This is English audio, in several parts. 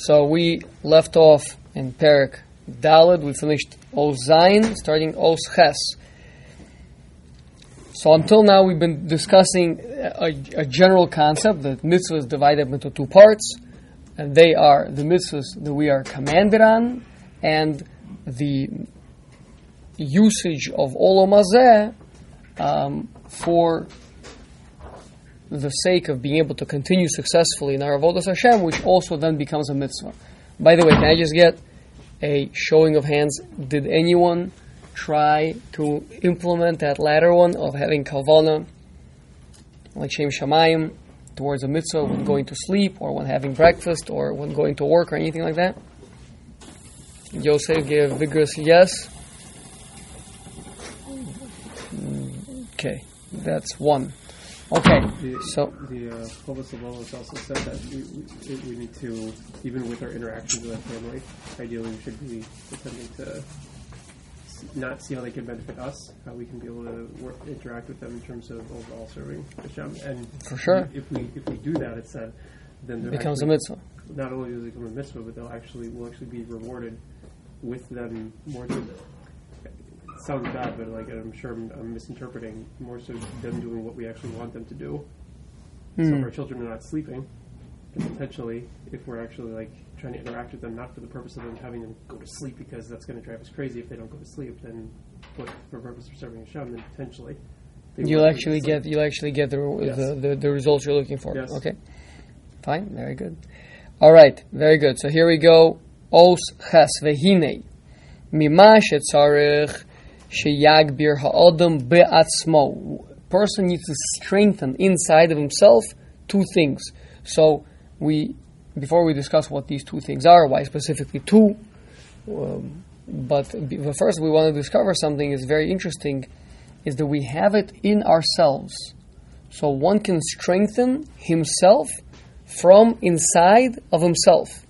So we left off in Perik Dalid. We finished Zayin, starting Os Ches. So until now, we've been discussing a, a general concept that mitzvahs divided into two parts, and they are the mitzvahs that we are commanded on, and the usage of Olam um, for the sake of being able to continue successfully in our Avodah Hashem, which also then becomes a mitzvah. By the way, can I just get a showing of hands? Did anyone try to implement that latter one of having kavana, like Shem Shamayim, towards a mitzvah when going to sleep, or when having breakfast, or when going to work, or anything like that? Yosef gave vigorous yes. Okay, that's one. Okay, The, so the uh, Halachos also said that we, we, we need to, even with our interactions with our family, ideally we should be attempting to not see how they can benefit us, how we can be able to work, interact with them in terms of overall serving Hashem. And For sure. if we if we do that, it said then it becomes a mitzvah. Not only does it become a mitzvah, but they'll actually will actually be rewarded with them more. It sounds bad, but like I'm sure I'm, I'm misinterpreting more so them doing what we actually want them to do. So if Hmm. our children are not sleeping, potentially, if we're actually like trying to interact with them, not for the purpose of them having them go to sleep because that's going to drive us crazy if they don't go to sleep, then but for the purpose of serving Hashem, then potentially You'll will go to actually get you'll actually get the, Yes. the, the the results you're looking for. Yes. Okay, fine, very good. All right, very good. So here we go. Os ches vehine mima shetzarich sheyagbir ha'adam be'atzmo. Person needs to strengthen inside of himself two things. So we before we discuss what these two things are, why specifically two. Um, but first, we want to discover something is very interesting, is that we have it in ourselves. So one can strengthen himself from inside of himself,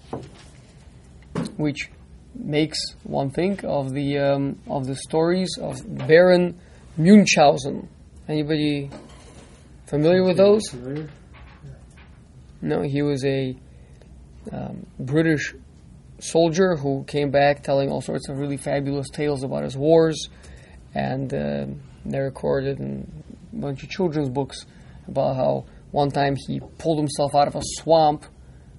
which makes one think of the um, of the stories of Baron Munchausen. Anybody familiar with those? No, he was a um, British soldier who came back telling all sorts of really fabulous tales about his wars, and uh, they're recorded in a bunch of children's books about how one time he pulled himself out of a swamp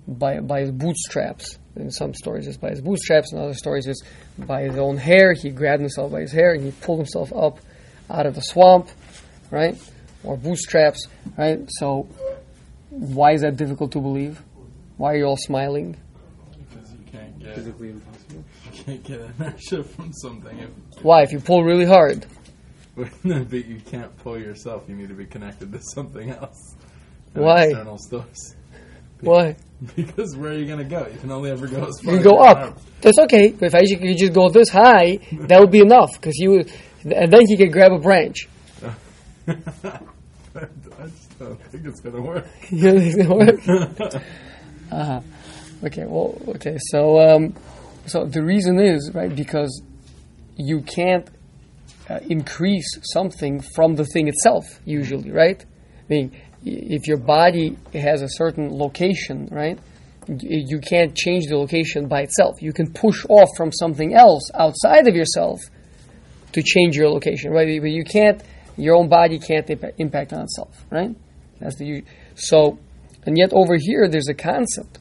by by his bootstraps. In some stories, it's by his bootstraps, in other stories, it's by his own hair. He grabbed himself by his hair and he pulled himself up out of the swamp, right? Or bootstraps, right? So, why is that difficult to believe? Why are you all smiling? Because you can't get Physically impossible. you can't get an inertia from something if Why? If you pull really hard, but you can't pull yourself. You need to be connected to something else. Why? External source. why? Because where are you gonna go? You can only ever go as far. You go up. That's okay. If I could just go this high, that would be enough because you, would- and then he could grab a branch. I just don't think it's gonna work. You know, it's gonna work. uh-huh. Okay. Well. Okay. So, um, so the reason is right because you can't uh, increase something from the thing itself. Usually, right? I mean, if your body has a certain location, right? You can't change the location by itself. You can push off from something else outside of yourself to change your location, right? But you can't. Your own body can't impact on itself, right? That's the so, and yet over here there's a concept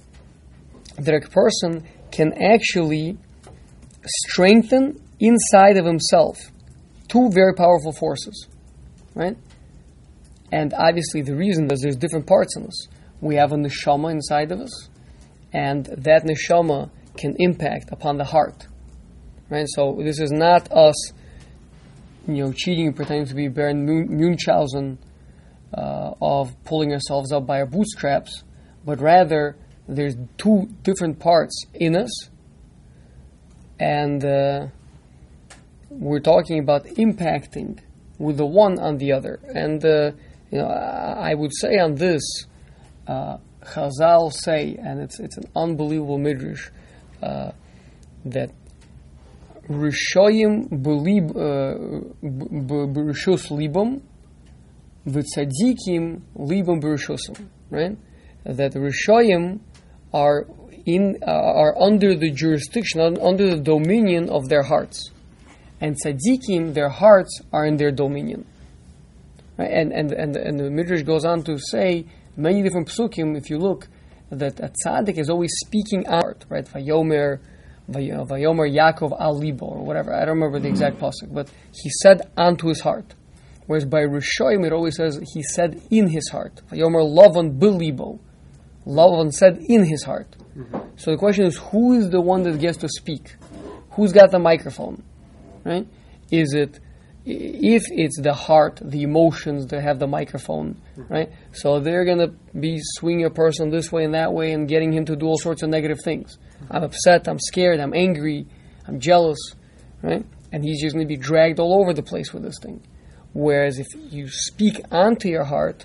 that a person can actually strengthen inside of himself two very powerful forces, right? And obviously the reason is there's different parts in us. We have a neshama inside of us, and that neshama can impact upon the heart, right? So this is not us, you know, cheating and pretending to be Baron Munchausen uh, of pulling ourselves up by our bootstraps, but rather there's two different parts in us, and uh, we're talking about impacting with the one on the other. And uh, you know, I, would say on this, uh, Chazal say, and it's it's an unbelievable midrash uh, that Rishoyim belib berishus libam v'tzadikim libam berishusam, right? That Rishoyim are in uh, are under the jurisdiction, under the dominion of their hearts, and tzaddikim, their hearts are in their dominion. Right? And, and and and the midrash goes on to say many different psukim. If you look, that a tzaddik is always speaking out, right? Vayomer, Vay- uh, Vayomer Yaakov al libo or whatever. I don't remember the exact pasuk, but he said unto his heart. Whereas by Rishoyim it always says he said in his heart. Vayomer Lavan bilibo. Lavan said in his heart. Mm-hmm. So the question is, who is the one that gets to speak? Who's got the microphone? Right? Is it if it's the heart, the emotions that have the microphone, hmm. right? So they're gonna be swinging a person this way and that way and getting him to do all sorts of negative things. Hmm. I'm upset, I'm scared, I'm angry, I'm jealous, right? And he's just gonna be dragged all over the place with this thing. Whereas if you speak onto your heart,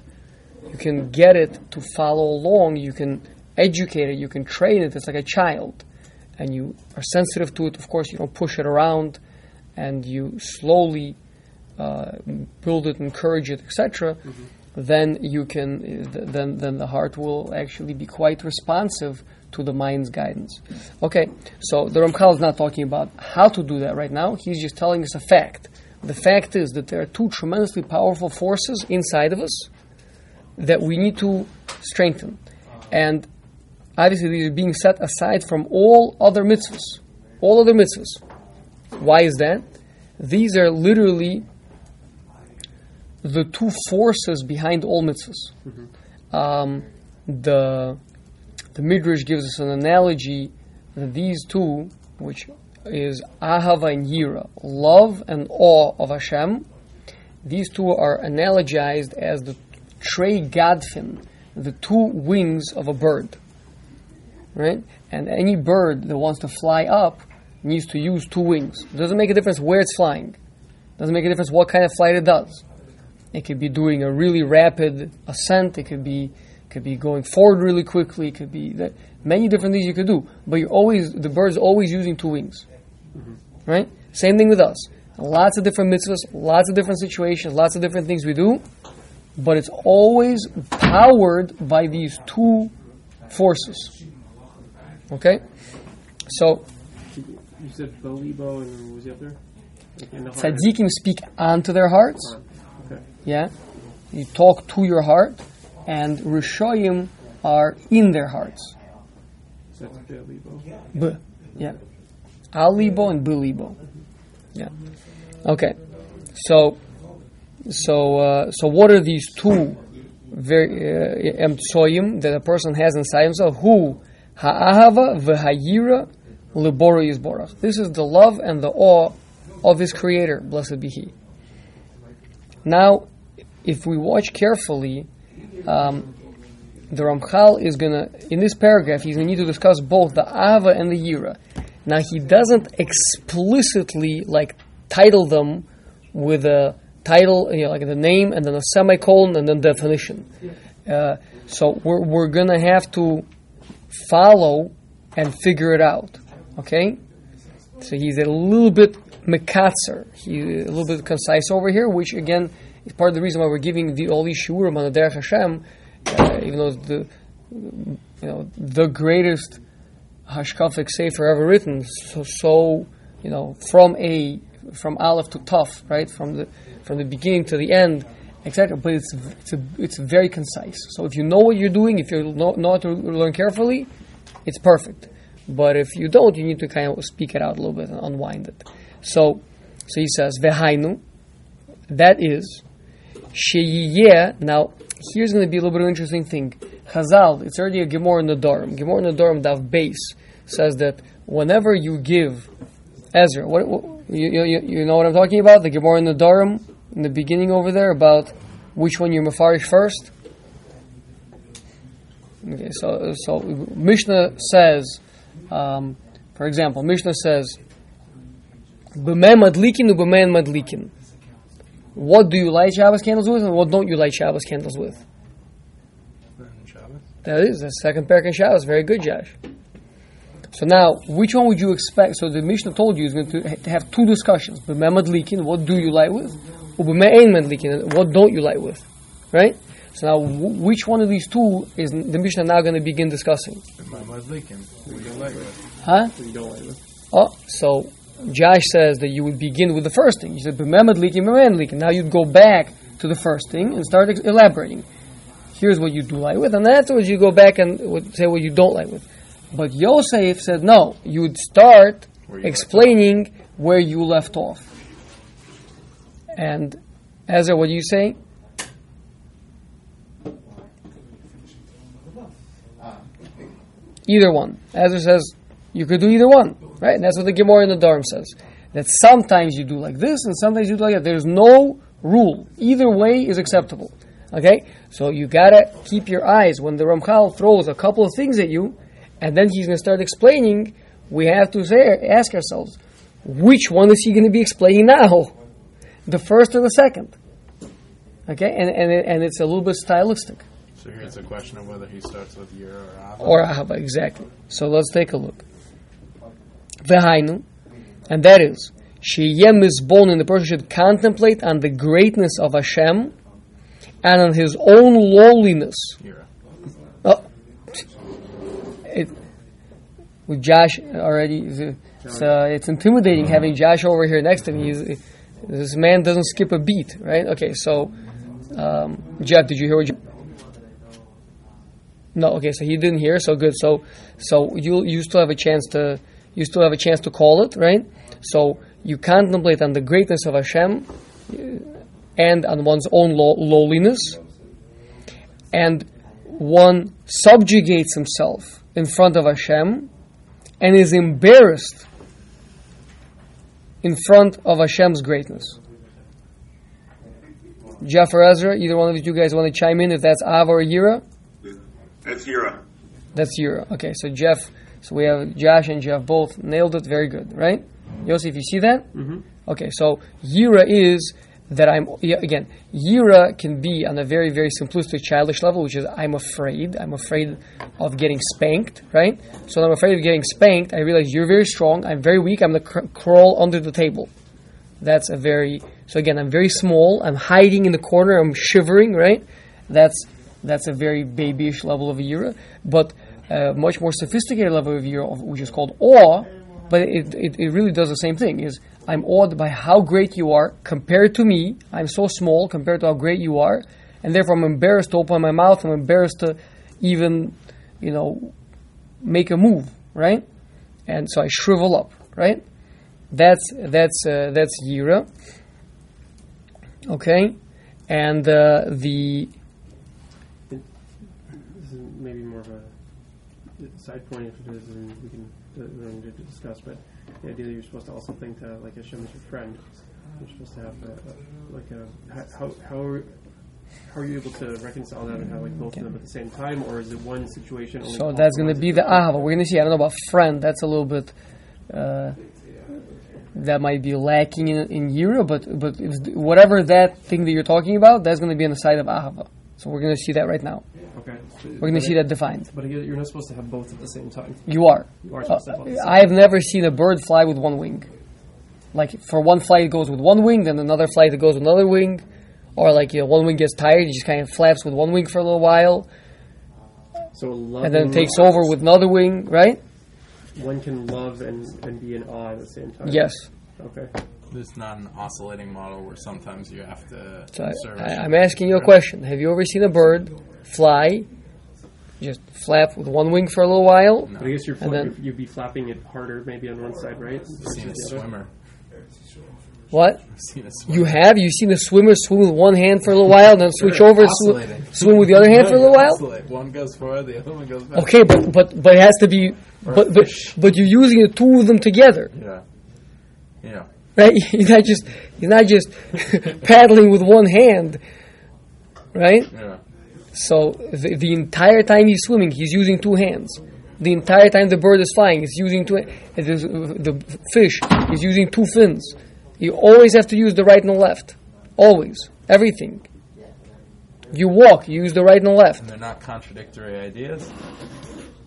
you can get it to follow along, you can educate it, you can train it, it's like a child. And you are sensitive to it, of course, you don't push it around, and you slowly uh, build it, encourage it, etc., then you can, then then the heart will actually be quite responsive to the mind's guidance. Okay, so the Ramchal is not talking about how to do that right now. He's just telling us a fact. The fact is that there are two tremendously powerful forces inside of us that we need to strengthen, and obviously these are being set aside from all other mitzvahs, all other mitzvahs. Why is that? These are literally the two forces behind all mitzvahs. Um, the the midrash gives us an analogy that these two, which is ahava and yira, love and awe of Hashem, these two are analogized as the trey gadfin, the two wings of a bird. Right? And any bird that wants to fly up needs to use two wings. It doesn't make a difference where it's flying. Doesn't make a difference what kind of flight it does. It could be doing a really rapid ascent. It could be could be going forward really quickly. It could be that many different things you could do. But you're always the bird's always using two wings, mm-hmm. right? Same thing with us. Lots of different mitzvahs, lots of different situations, lots of different things we do, but it's always powered by these two forces. Okay, so You said Belibo and what was the other? Like in the heart. tzaddikim speak onto their hearts. Uh-huh. Yeah, you talk to your heart, and rishoyim are in their hearts. B, yeah, alibo and bilibo. Yeah. Okay. So, so, uh, so, what are these two very uh, emtsoyim that a person has inside himself? Who ha'ahava v'hayira liboro yisborach. This is the love and the awe of his Creator. Blessed be He. Now, if we watch carefully, um, the Ramchal is gonna in this paragraph he's gonna need to discuss both the Ava and the Yira. Now he doesn't explicitly like title them with a title, you know, like the name and then a semicolon and then definition. Uh, so we're we're gonna have to follow and figure it out. Okay, so he's a little bit mekatzer, he's a little bit concise over here, which again is part of the reason why we're giving the, all these shurim on the Derech Hashem, uh, even though it's the you know the greatest hashkafic sefer ever written. So, so you know from a from Aleph to Tuf, right? From the from the beginning to the end, etc. But it's it's a, it's very concise. So if you know what you're doing, if you know, how to learn carefully, it's perfect. But if you don't, you need to kind of speak it out a little bit and unwind it. So, so he says vehainu. That is sheyiyeh. Now here's going to be a little bit of an interesting thing. Chazal, it's already a Gemara in the Nedarim. Gemara in the Nedarim Dav base says that whenever you give Ezra, what, what you, you, you know what I'm talking about? The Gemara in the Nedarim in the beginning over there about which one you're mafarish first. Okay, so so Mishnah says, um, for example, Mishnah says, "B'mem madlikin u'b'men madlikin." What do you light Shabbos candles with, and what don't you light Shabbos candles with? That is the second parak in Shabbos. Very good, Josh. So now, which one would you expect? So the Mishnah told you is going to have two discussions: what do you light with, what don't you light with, right? So now, which one of these two is the Mishnah now going to begin discussing? What you like with? Huh? You don't like it. Oh, so Josh says that you would begin with the first thing. He said, "B'memad likin, b'memad likin." Now you'd go back to the first thing and start ex- elaborating. Here's what you do like with, and afterwards you go back and would say what you don't like with. But Yosef said, no, you would start Where you explaining where you left off. And Ezra, what do you say? Either one. Ezra says you could do either one, right? And that's what the Gemara in the Nedarim says. That sometimes you do like this and sometimes you do like that. There's no rule. Either way is acceptable. Okay? So you gotta keep your eyes when the Ramchal throws a couple of things at you, and then he's gonna start explaining. We have to say, ask ourselves, which one is he going to be explaining now? The first or the second? Okay, and and and it's a little bit stylistic. So here's a question of whether he starts with Yira or Ava. Or Ahava, exactly. So let's take a look. Vehainu, and that is, Sheyem is born and the person should contemplate on the greatness of Hashem and on his own lowliness. Oh, it, with Josh already, it's, uh, it's intimidating having Josh over here next to me. He's, this man doesn't skip a beat, right? Okay, so um, Jeff, did you hear what? You, no, okay, so he didn't hear. So good. So so you you still have a chance to you still have a chance to call it, right? So you contemplate on the greatness of Hashem uh, and on one's own low, lowliness, and one subjugates himself in front of Hashem and is embarrassed in front of Hashem's greatness. Jeff or Ezra, either one of you guys want to chime in if that's Av or Yira? That's Yira. That's Yira. Okay, so Jeff, so we have Josh and Jeff both nailed it very good, right? Yosef, you see that? Mm-hmm. Okay, so Yira is that I'm, again, Yira can be on a very, very simplistic, childish level, which is I'm afraid. I'm afraid of getting spanked, right? So when I'm afraid of getting spanked, I realize you're very strong, I'm very weak, I'm going to cr- crawl under the table. That's a very, so again, I'm very small, I'm hiding in the corner, I'm shivering, right? That's that's a very babyish level of Yira, but a much more sophisticated level of of- which is called awe, but it, it, it really does the same thing, is I'm awed by how great you are compared to me. I'm so small compared to how great you are, and therefore I'm embarrassed to open my mouth. I'm embarrassed to even, you know, make a move, right? And so I shrivel up, right? That's that's uh, that's Yira. Okay, and uh, the This is maybe more of a side point if it is, and we can we don't need to discuss. But the idea that you're supposed to also think to like Hashem is your friend. You're supposed to have a, a, like a how how are, how are you able to reconcile that and have like both of them at the same time, or is it one situation? Only So that's going to be the ahava. We're going to see. I don't know about friend. That's a little bit. Uh, that might be lacking in in Yira, but but whatever that thing that you're talking about, that's going to be on the side of ahava. So we're going to see that right now. Okay. We're going to see that defined. But again, you're not supposed to have both at the same time. You are. You are Uh, supposed to have both. same I have never seen a bird fly with one wing. Like for one flight it goes with one wing, then another flight it goes with another wing, or like you know one wing gets tired, it just kind of flaps with one wing for a little while, So love and then it takes over with another wing, right? one can love and, and be in awe at the same time. Yes. Okay. There's not an oscillating model where sometimes you have to. So I, I, I'm asking you a question. Have you ever seen a bird fly, just flap with one wing for a little while? But I guess you're. And then you'd be flapping it harder maybe on one side, right? I've seen a versus the other? swimmer. What? I've seen a swimmer. You have? You've seen a swimmer swim with one hand for a little while, then switch Sure, over and sw- swim with the other hand for a little while? Oscillate. One goes forward, the other one goes back. Okay, but but but it has to be. But but, but you're using the two of them together, Yeah. Right? You're not just you're not just paddling with one hand, right? Yeah. So the, the entire time he's swimming, he's using two hands. The entire time the bird is flying, he's using two. is- The fish is using two fins. You always have to use the right and the left. Always, everything. You walk, you use the right and the left. And they're not contradictory ideas?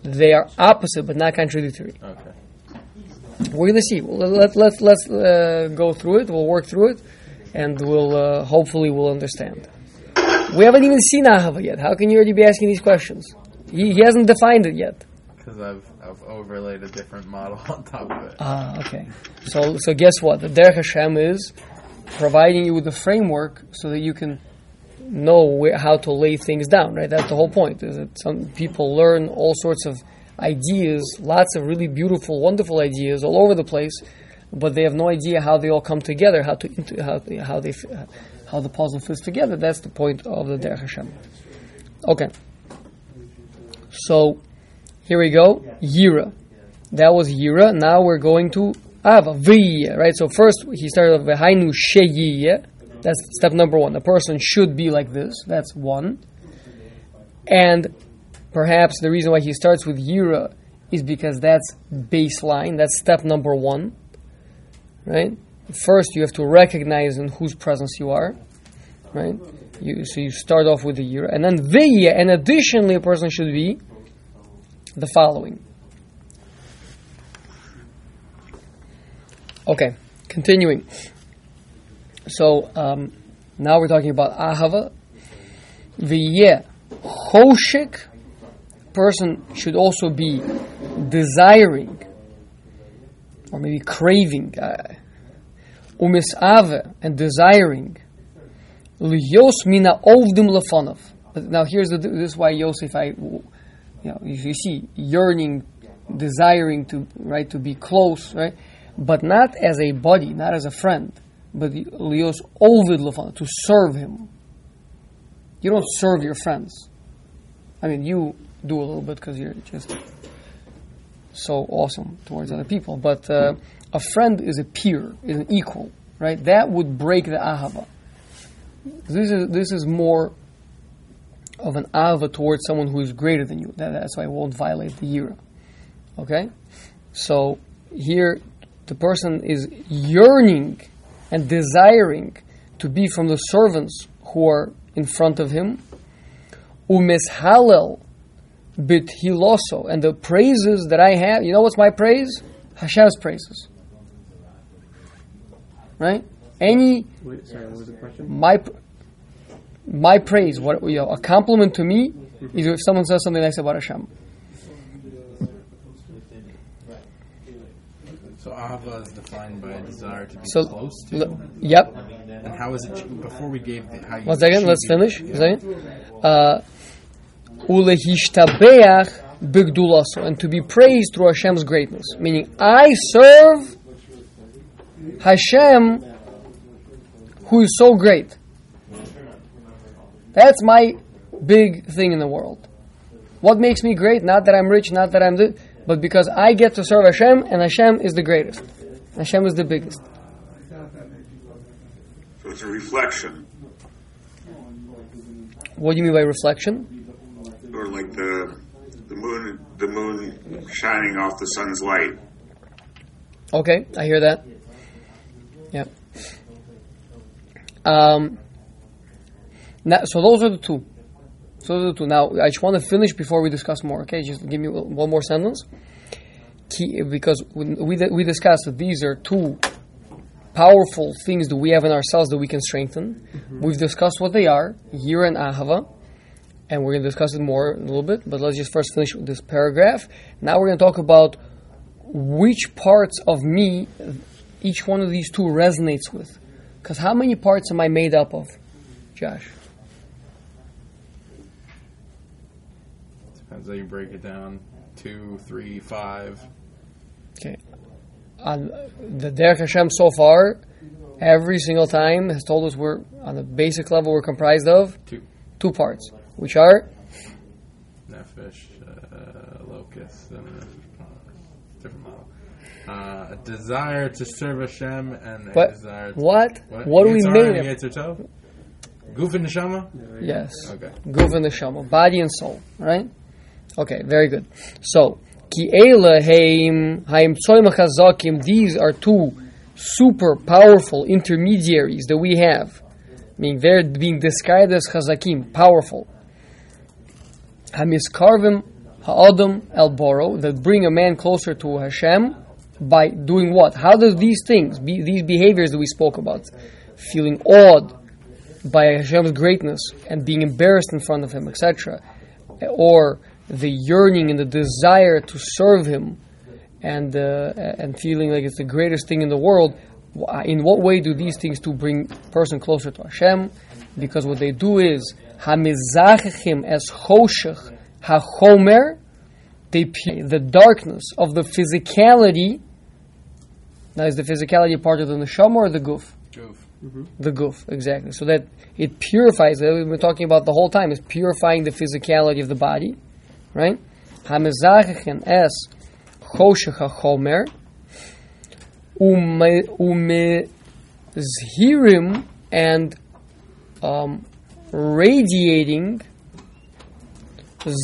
They are opposite, but not contradictory. Okay. We're gonna see. Well, Let let let's uh, go through it. We'll work through it, and we'll uh, hopefully we'll understand. We haven't even seen Ahava yet. How can you already be asking these questions? He, he hasn't defined it yet. Because I've, I've overlaid a different model on top of it. Ah, okay. So, so guess what? The Derech Hashem is providing you with a framework so that you can know where, how to lay things down, right? That's the whole point. Is that some people learn all sorts of ideas, lots of really beautiful, wonderful ideas all over the place, but they have no idea how they all come together, how to how, how they how the puzzle fits together. That's the point of the Derech Hashem. Okay. So here we go. Yira. That was Yira. Now we're going to Ava. V'yeh, right? So first he started with Hainu sheyiyeh. That's step number one. The person should be like this. That's one. And perhaps the reason why he starts with Yira is because that's baseline. That's step number one. Right? First, you have to recognize in whose presence you are. Right? You, so you start off with the Yira. And then V'yeh, and additionally, a person should be the following. Okay, continuing. So um, now we're talking about ahava. V'yeh choshek. Person should also be desiring, or maybe craving, uh, umisave and desiring. Liyos mina ovdim lefonov. But now here's the, this is why Yosef I you know, if you see yearning, desiring to right to be close, right, but not as a body not as a friend, but lios ovid lefana to serve him. You don't serve your friends. I mean, you do a little bit because you're just so awesome towards other people, but uh, a friend is a peer, is an equal, right? That would break the ahava. This is this is more of an ahava towards someone who is greater than you. That, that's why it won't violate the yira. Okay? So here the person is yearning and desiring to be from the servants who are in front of him. Umeshalel bit hiloso. And the praises that I have, you know what's my praise? Hashem's praises. Right? Any Wait, sorry, what was the question? my my praise, what you know, a compliment to me is if someone says something nice about Hashem. So Ahava is defined by a desire to be So, close to. l- yep. and how is it, before we gave the, how you One second, let's finish. it, One second. Uh, Ulehishtabeach bigdulaso, and to be praised through Hashem's greatness. Meaning, I serve Hashem, who is so great. That's my big thing in the world. What makes me great? Not that I'm rich, not that I'm the, but because I get to serve Hashem, and Hashem is the greatest. Hashem is the biggest. So it's a reflection, What do you mean by reflection? Or like the the moon, the moon shining off the sun's light. Okay, I hear that. Yeah. Um, now, so those are the two. So those are the two. Now, I just want to finish before we discuss more. Okay, just give me one more sentence. Key, because we we we discussed that these are two powerful things that we have in ourselves that we can strengthen. We've discussed what they are, Yira and Ahava, and we're going to discuss it more in a little bit. But let's just first finish with this paragraph. Now we're going to talk about which parts of me each one of these two resonates with. Because how many parts am I made up of, Josh? Depends how you break it down. Two, three, five. Okay. On the Derech Hashem so far, every single time has told us we're, on the basic level, we're comprised of Two. two parts, which are Nefesh, uh, locust, and uh, different model. Uh, a desire to serve Hashem and a what? desire to. What? What, are we mean? made and of? Yetzer Tov? Goof and Neshama? Yes. Okay. Guv and neshama, body and soul, right? Okay, very good. So, ki eila heim haim tzoyim chazakim. These are two super powerful intermediaries that we have. I mean, they're being described as chazakim, powerful. Hamiskarvim ha'adam el boro that bring a man closer to Hashem by doing what? How does these things, be, these behaviors that we spoke about, feeling awed, by Hashem's greatness and being embarrassed in front of Him, etc., or the yearning and the desire to serve Him, and uh, and feeling like it's the greatest thing in the world. In what way do these things to bring person closer to Hashem? Because what they do is hamizachim as choshech hachomer. They the darkness of the physicality. Now, is the physicality part of the neshama or the guf? Goof. The guf, exactly. So that it purifies. That we've been talking about the whole time is purifying the physicality of the body, right? Hamizachechen es choshech hachomer ume zhirim and um, radiating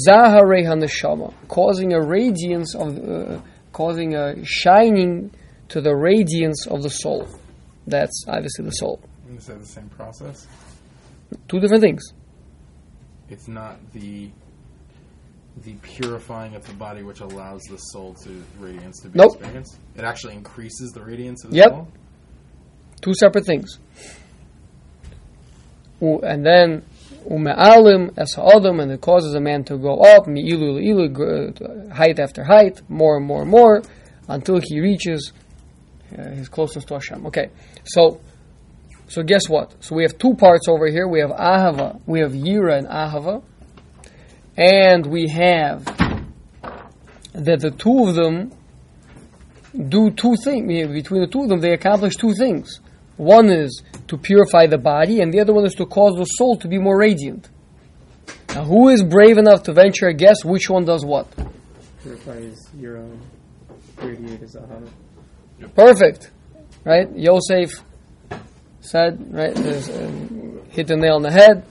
zaharei haneshama, causing a radiance of, uh, causing a shining to the radiance of the soul. That's obviously the soul. You say the same process. Two different things. It's not the the purifying of the body which allows the soul to radiance to be Nope. experienced. It actually increases the radiance of the Yep. soul. Two separate things. And then ume'alim es ha'adam, and it causes a man to go up mi'ilu ilu, uh, height after height, more and more and more, until he reaches uh, his closeness to Hashem. Okay, so so guess what? So we have two parts over here. We have ahava, we have yira and ahava, and we have that the two of them do two things. Between the two of them, they accomplish two things. One is to purify the body, and the other one is to cause the soul to be more radiant. Now, who is brave enough to venture a guess which one does what? Purifies your own radiate as ahava. Perfect, right? Yosef said, right? there's, um, hit the nail on the head.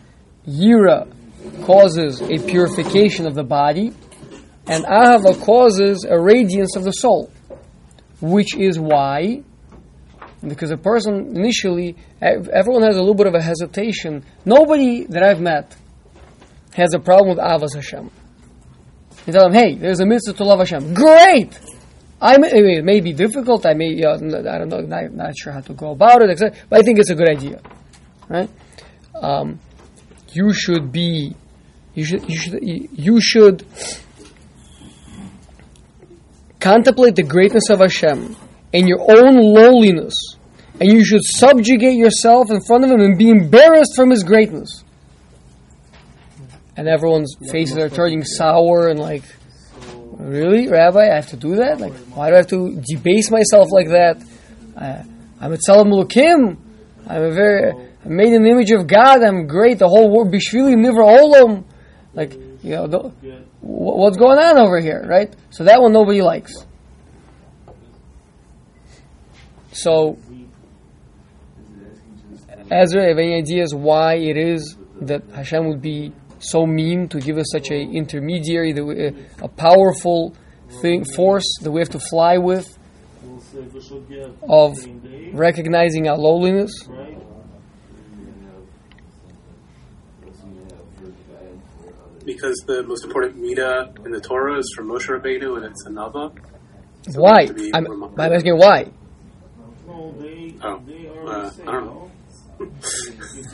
Yira causes a purification of the body, and Ahava causes a radiance of the soul, which is why, because a person initially, everyone has a little bit of a hesitation. Nobody that I've met has a problem with Avas Hashem. You tell them, hey, there's a mitzvah to love Hashem. Great! I may, it may be difficult. I may, I don't know, not, not sure how to go about it, etc. But I think it's a good idea, right? Um, you should be, you should, you should, you should contemplate the greatness of Hashem in your own lowliness, and you should subjugate yourself in front of Him and be embarrassed from His greatness. And everyone's faces are turning sour and like, Really, Rabbi? I have to do that? Like, why do I have to debase myself like that? I, I'm a Tzelem Elokim. I'm a very, I'm made in the image of God. I'm great. The whole world, Bishvili Nivra Olam. Like, you know, the, what's going on over here, right? So that one nobody likes. So, Ezra, have any ideas why it is that Hashem would be so mean to give us such a intermediary, that we, a powerful thing, force that we have to fly with, of recognizing our lowliness? Because the most important Mida in the Torah is from Moshe Rabbeinu and it's a Nava. Why? I'm. I'm asking why. Oh, uh, I don't know.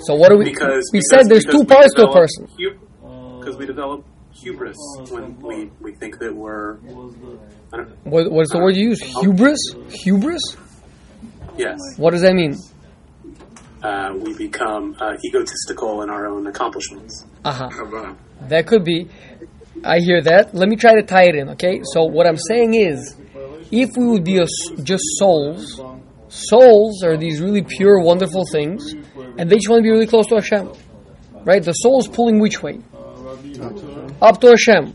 So what do we? Because we because- said there's two parts to a person. hu- Because we develop hubris when we, we think that we're. I don't, What, what is the word you use? Hubris? Hubris? yes, What does that mean? uh, we become uh, egotistical in our own accomplishments. Aha. Hava. That could be. I hear that. Let me try to tie it in, okay? So what I'm saying is, if we would be a s just souls, souls are these really pure, wonderful things, and they just want to be really close to Hashem, right? The soul is pulling which way? Up to Hashem.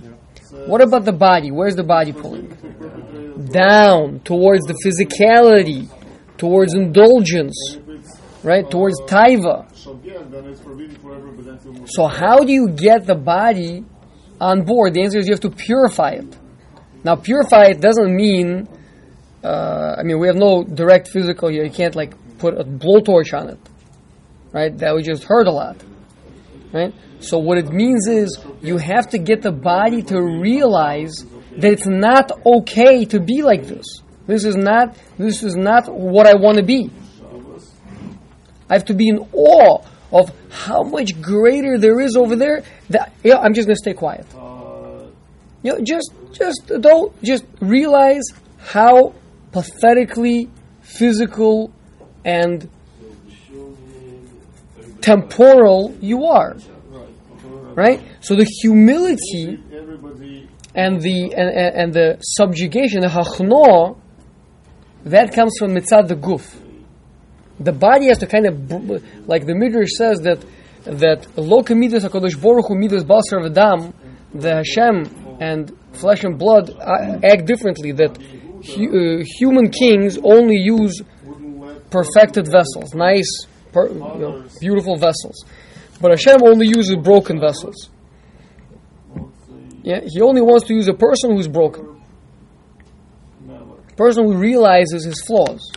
What about the body? Where's the body pulling? Down towards the physicality, towards indulgence, right? Towards taiva. So how do you get the body on board? The answer is you have to purify it. Now, purify it doesn't mean. Uh, I mean, we have no direct physical here. You can't like put a blowtorch on it, right? That we just heard a lot, right? So what it means is you have to get the body to realize that it's not okay to be like this. This is not. This is not what I want to be. I have to be in awe of how much greater there is over there. That yeah, I'm just gonna stay quiet. You know, just just don't just realize how pathetically physical and temporal you are. Right? So the humility and the and, and, the subjugation, the hachno, that comes from mitzad the guf. The body has to kind of, like the Midrash says that that lo midas hakadosh baruch hu midas basar v'dam, the Hashem and flesh and blood uh, act differently. That uh, human kings only use perfected vessels, nice, per, you know, beautiful vessels, but Hashem only uses broken vessels. Yeah, he only wants to use a person who's broken. A Person who realizes his flaws.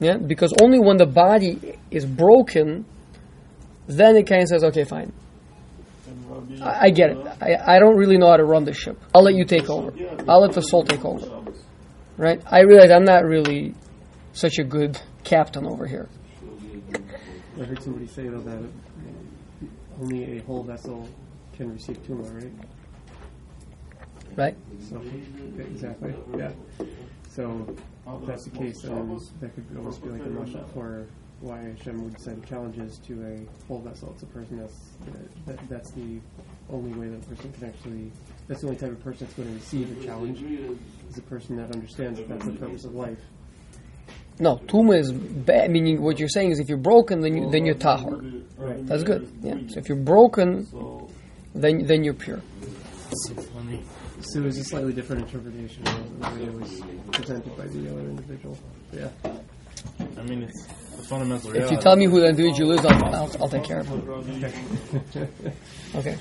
Yeah, because only when the body is broken, then it kind of says, okay, fine. I, I get it. I, I don't really know how to run this ship. I'll let you take over. I'll let the soul take over. Right? I realize I'm not really such a good captain over here. I heard somebody say though that only a whole vessel can receive tuma, right? Right? So exactly, yeah. So if that's the case, then that could almost be like a mashal for why Hashem would send challenges to a whole vessel. It's a person that's that, that's the only way that a person can actually. That's the only type of person that's going to receive a challenge. Is a person that understands that that's the purpose of life. No, tuma is bad. Meaning, what you're saying is, if you're broken, then you then you're tahor. Right. That's good. Yeah. So if you're broken, then then you're pure. So it was a slightly different interpretation of the way it was presented by the other individual. Yeah. I mean, it's the fundamental If reality. you tell me who the individual is, I'll, I'll, I'll take care of him. Okay.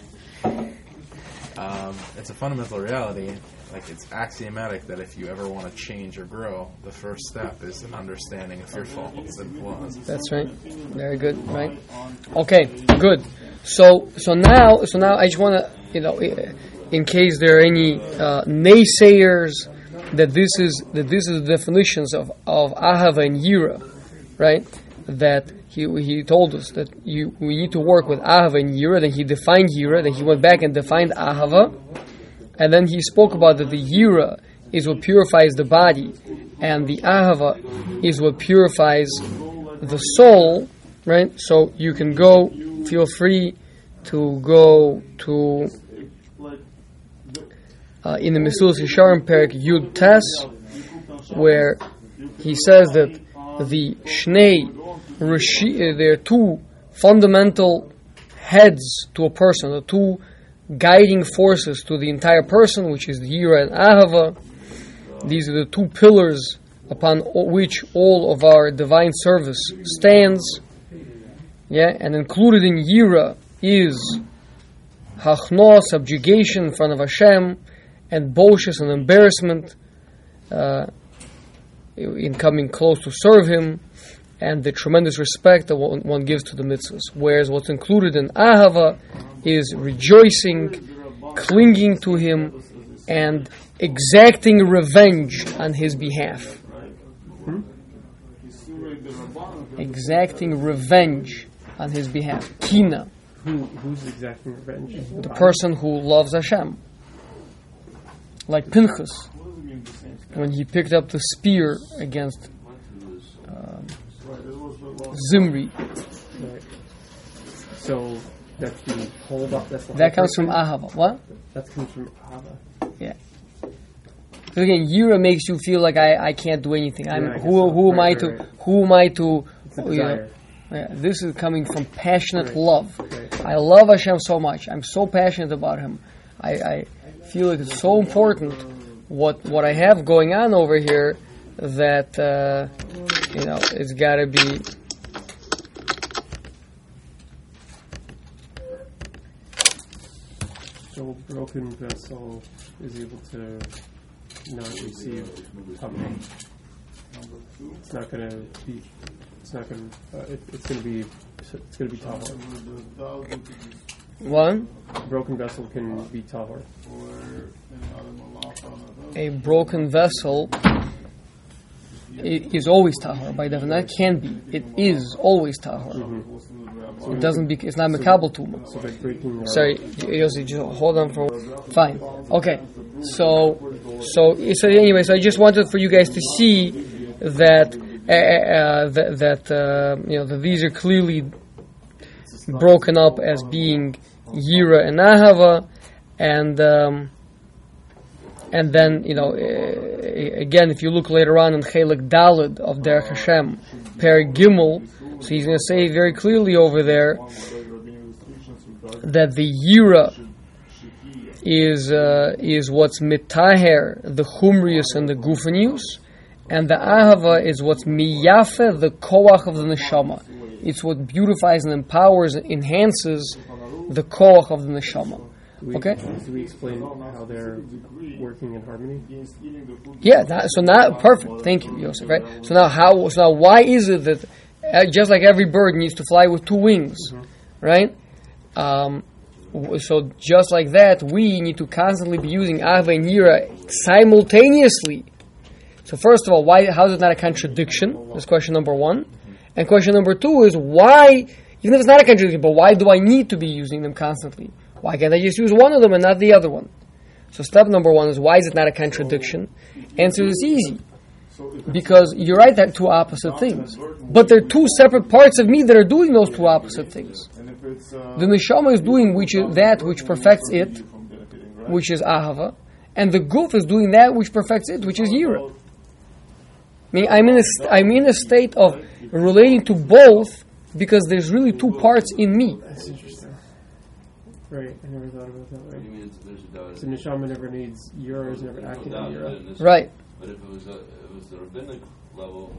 Um, it's a fundamental reality. Like it's axiomatic that if you ever want to change or grow, the first step is an understanding of your faults and flaws. That's right. Very good. Right. Okay. Good. So so now so now I just want to you know in case there are any uh, naysayers that this is that this is the definitions of of ahava and yira, right? That he he told us that you we need to work with ahava and yira. Then he defined yira. Then he went back and defined ahava, and then he spoke about that the yira is what purifies the body, and the ahava is what purifies the soul, right? So you can go, feel free to go to uh, in the Mesilas Yesharim Perik Yud Tes, where he says that the Shnei there are two fundamental heads to a person, the two guiding forces to the entire person, which is the Yira and Ahava. These are the two pillars upon which all of our divine service stands. Yeah, and included in Yira is Hachno, subjugation in front of Hashem, and Bolshus and embarrassment uh, in coming close to serve Him, and the tremendous respect that one, one gives to the mitzvahs. Whereas what's included in Ahava is rejoicing, clinging to Him, and exacting revenge on His behalf. Exacting revenge on His behalf. Kina, Who who's exacting revenge? the person who loves Hashem. Like Pinchas, when he picked up the spear against Zimri. Right. So that's the hold up. That's the That comes from? Ahava. What? That comes from Ahava. Yeah. So again, Yira makes you feel like I, I can't do anything. I'm Yeah, who so. who am I to who am I to you know, yeah, this is coming from passionate love. I love Hashem so much. I'm so passionate about Him. I, I feel like it's so important what what I have going on over here that uh, you know it's got to be. So a broken vessel is able to not receive tuma. It's not going to be. It's not going to. Uh, it, it's going to be. It's going to be tahor. One, Broken vessel can be tahor. a broken vessel is always tahor by definition. That can be. It is always tahor. It doesn't. Be, it's not mekabel tuma. So Sorry, Yossi, just hold on for. Fine. Okay. So, so, so anyway, so I just wanted for you guys to see that uh, uh, that, that uh, you know that these are clearly broken up as being Yira and Ahava, and um, and then you know again if you look later on in Chelik Dalid of Derech Hashem, Per Gimel, so he's going to say very clearly over there that the Yira is uh, is what's mitaher the chumrius and the gufanius, and the ahava is what's miyafe the koach of the neshama. It's what beautifies and empowers and enhances the koach of the neshama. We, Okay. Do we explain how they're working in harmony? Yeah. That, so now, perfect. Thank you, Yosef. Right. So now, how? So now, why is it that just like every bird needs to fly with two wings, right? Um, so just like that, we need to constantly be using Ahva and Yira simultaneously. So first of all, why? How is it not a contradiction? That's question number one. And question number two is why, even if it's not a contradiction, but why do I need to be using them constantly? Why can't I just use one of them and not the other one? So step number one is why is it not a contradiction? Answer is easy. Because you're right, they're two opposite things. But they're two separate parts of me that are doing those two opposite things. The neshama is doing which is that which perfects it, which is ahava, and the goof is doing that which perfects it, which is yira. I mean, I'm in a, st- I'm in a state of relating to both because there's really two parts in me. That's interesting. Right, I never thought about it that What way. you mean it's, there's a So dud? neshama never needs yours, never acting on Dud Yira. in this- Right. But if it was a, if it was the rabbinic level,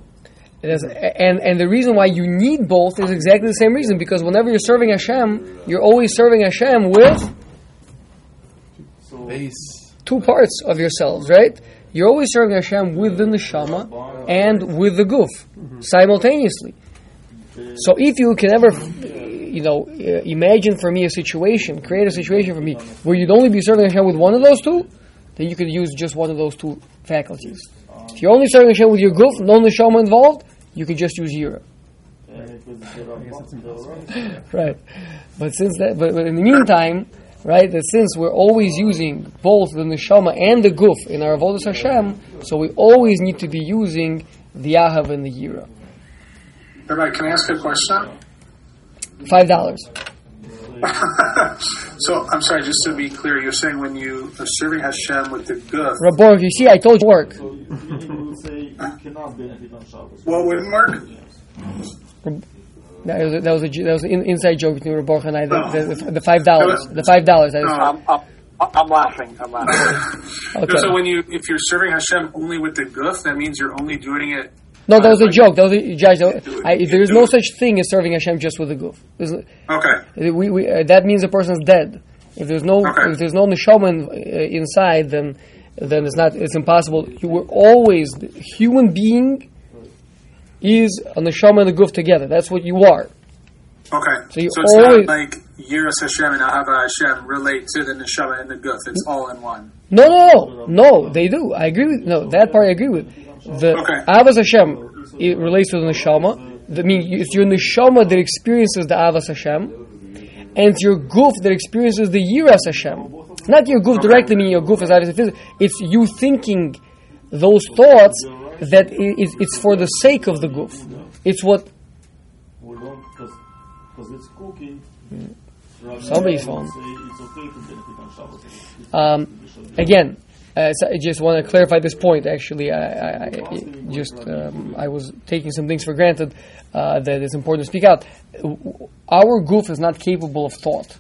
It is, and and the reason why you need both is exactly the same reason because whenever you're serving Hashem, you're always serving Hashem with Base. two parts of yourselves, right? You're always serving Hashem with the neshama and with the goof simultaneously. So if you can ever, you know, uh, imagine for me a situation, create a situation for me where you'd only be serving Hashem with one of those two, then you could use just one of those two faculties. If you're only serving Hashem with your goof, no neshama involved, you can just use yira. I guess that's impossible. Right. But since that, but, but in the meantime, right, that since we're always using both the neshama and the guf in our avodas Hashem, so we always need to be using the ahav and the yira. Rabbi, can I ask a question? Five dollars. so, I'm sorry, just to be clear, you're saying when you are serving Hashem with the guf, Rabborg, you see, I told you work. what wouldn't work? That was a, that was a, that was an inside joke between Rabborg and I. The, the, the, the five dollars. The five dollars. No. I'm, I'm, I'm laughing. I'm laughing. Okay. So when you, if you're serving Hashem only with the guf, that means you're only doing it. No, that was a joke. That was a, Judge, that I, there is no such thing as serving Hashem just with the guf. There's- Okay. We, we, uh, that means the is dead. If there's no Okay. if there's no neshama uh, inside, then then it's not it's impossible. You were always the human being is a neshama and a guf together. That's what you are. Okay. So you it's always- not like Yiras Hashem and Ahava Hashem relate to the neshama and the guf. It's all in one. No, no, no, no. They do. I agree with no that part. I agree with the Okay. ahavas Hashem. It relates to the neshama. I mean, it's your neshama that experiences the ahavas Hashem, and it's your guf that experiences the yiras Hashem. Not your guf directly, meaning your guf is obviously physical. It's you thinking those thoughts that i- it's, it's for the sake of the goof. It's what because it's cooking. Somebody's phone. It's okay to benefit on Um, again, uh, so I just want to clarify this point. Actually, I, I, I just um, I was taking some things for granted uh, that it's important to speak out. Our goof is not capable of thought,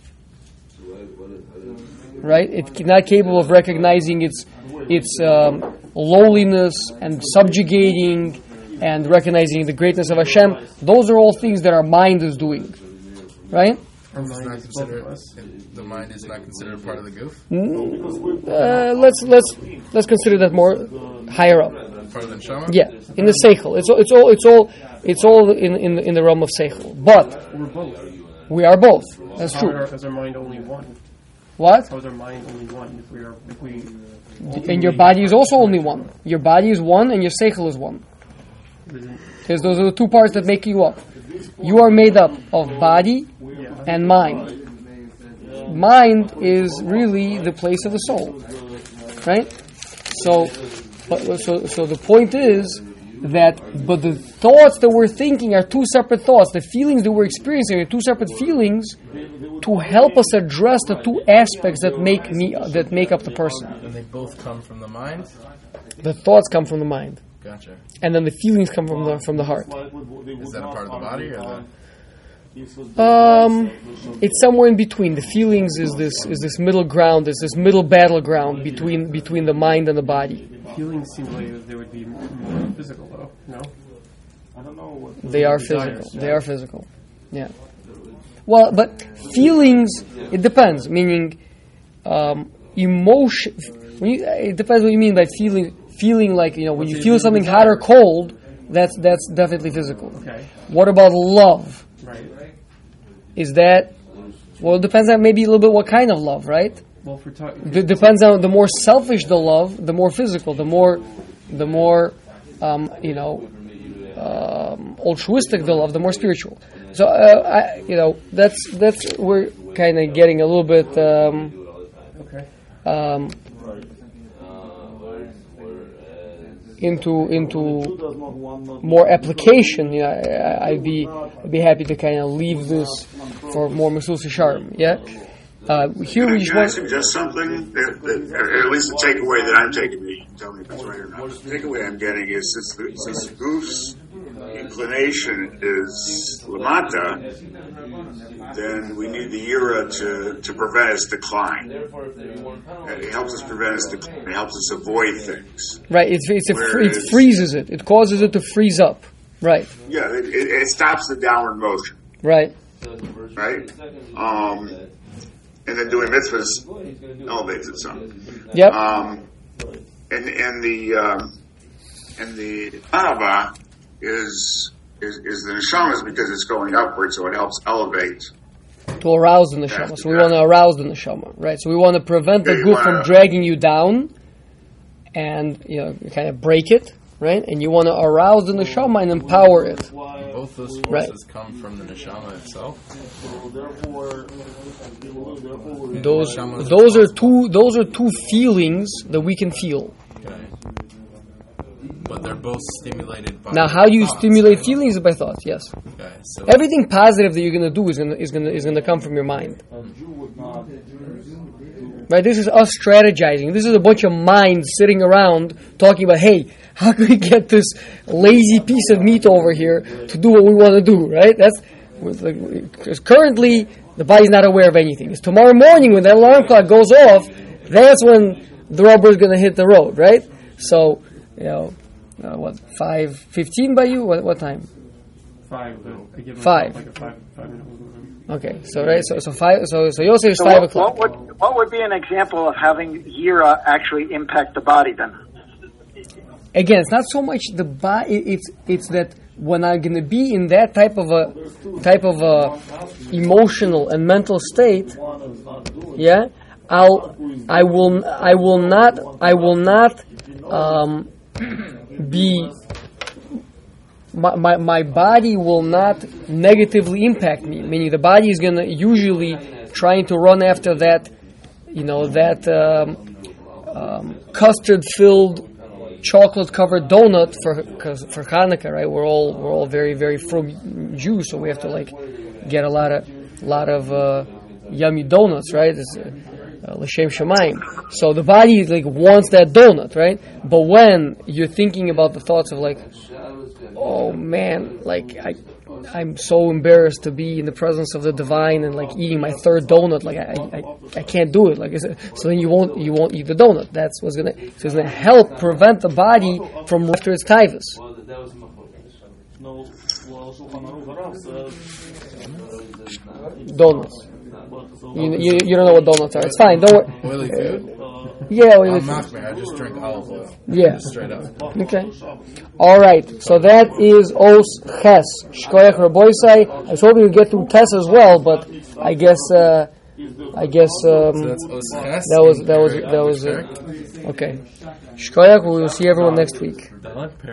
right? It's not capable of recognizing its its um, lowliness and subjugating and recognizing the greatness of Hashem. Those are all things that our mind is doing, right? Our mind not is considered. The mind is not considered part of the goof. Uh, let's let's let's consider that more higher up. Part of the neshama. Yeah, in the seichel. It's all, it's all, it's all, it's all in in in the realm of seichel. But We're both. we are both. That's true. are- is our mind only one? What? How is our mind only one? If we are, if we, And your body is also only one. Your body is one, and your seichel is one. Because those are the two parts that make you up. You are made up of body and mind. Mind is really the place of the soul, right? So, but, so, so the point is that, but the thoughts that we're thinking are two separate thoughts. The feelings that we're experiencing are two separate feelings to help us address the two aspects that make me that make up the person. And they both come from the mind? The thoughts come from the mind, Gotcha. and then the feelings come from the from the heart. Is that a part of the body or the. Um, it's somewhere in between. The feelings is this is this middle ground. Is this middle battleground between between the mind and the body. Feelings seem like they would be more physical, though. No. I don't know what. They are physical. They are physical. Yeah. Well, but feelings. It depends. Meaning, um, emotion. When you, it depends what you mean by feeling. Feeling like you know when you feel something hot or cold. That's that's definitely physical. Okay. What about love? Right. Is that? Well, it depends on maybe a little bit what kind of love, right? Well, we're It depends on the more selfish the love, the more physical, the more, the more, um, you know, um, altruistic the love, the more spiritual. So, uh, I, you know, that's that's we're kind of getting a little bit um, okay. um, into into Does not one not more application. You know, I, I'd be I'd be happy to kind of leave this for more Mesillas Yesharim. Yeah. Uh, here we just Can I want. suggest something? That, that, or at least the takeaway that I'm taking, you can tell me if it's right or not. The takeaway I'm getting is since the, since the goose inclination is Lamata, then we need the Yira to, to prevent its decline. It helps us prevent its decline. It helps us avoid things. Right. It's it's fr- it freezes it. It causes it to freeze up. Right. Yeah, it, it, it stops the downward motion, Right. right? Um, and then doing mitzvahs elevates it some. Yep. Um, and and the um, and the ahava is is is the neshamas because it's going upward, so it helps elevate. to arouse the neshama. So we want to arouse the neshama, right? So we want to prevent the Yeah, you guf from dragging you down, and you know, kind of break it, right? And you want to arouse the neshama and empower it. Both those Right. forces come from the neshama itself. So therefore, therefore, Those those are two those are two feelings that we can feel. Okay. But they're both stimulated by. Now, how do you thoughts, stimulate right? feelings is by thoughts? Yes. Okay, so Everything positive that you're going to do is going to is going to is going to come from your mind. a Jew would not Right? This is us strategizing. This is a bunch of minds sitting around talking about, hey, how can we get this lazy piece of meat over here to do what we want to do? Right? That's because currently the body's not aware of anything. It's tomorrow morning when that alarm clock goes off. That's when the rubber is going to hit the road. Right? So, you know, uh, what five fifteen by you? What what time? Five. But I give Five. Like a five five. Okay, so right, so so five. So so Yosef is So five what, o'clock. what would what would be an example of having Yira actually impact the body then? again, it's not so much the body. It's it's that when I'm going to be in that type of a type of a emotional and mental state, yeah, I'll I will I will not I will not um, be. My, my, my body will not negatively impact me. Meaning the body is gonna usually trying to run after that, you know, that um, um, custard filled chocolate covered donut for cause for Hanukkah, right? We're all we're all very very frum Jews, so we have to like get a lot of a lot of uh, yummy donuts, right? Uh, L'Shem Shemaim. So the body like wants that donut, right? But when you're thinking about the thoughts of like, oh man, like I. I'm so embarrassed to be in the presence of the divine and like eating my third donut. Like I, I, I can't do it. Like so, then you won't you won't eat the donut. That's what's gonna so it's gonna help prevent the body from after its tivus. Donuts. But so You, you, you don't know what donuts are. It's fine. Don't worry. oily food. Yeah. well, I'm it's- not I just drink olive oil. Yeah. Straight up. Okay. All right. So that is Os Ches. Shkoyach Raboisai. I was hoping to get through Tes as well, but I guess uh, I guess um, So that's Os that was that was that was Perek. it. Okay. Shkoyach. We will see everyone next week. Done.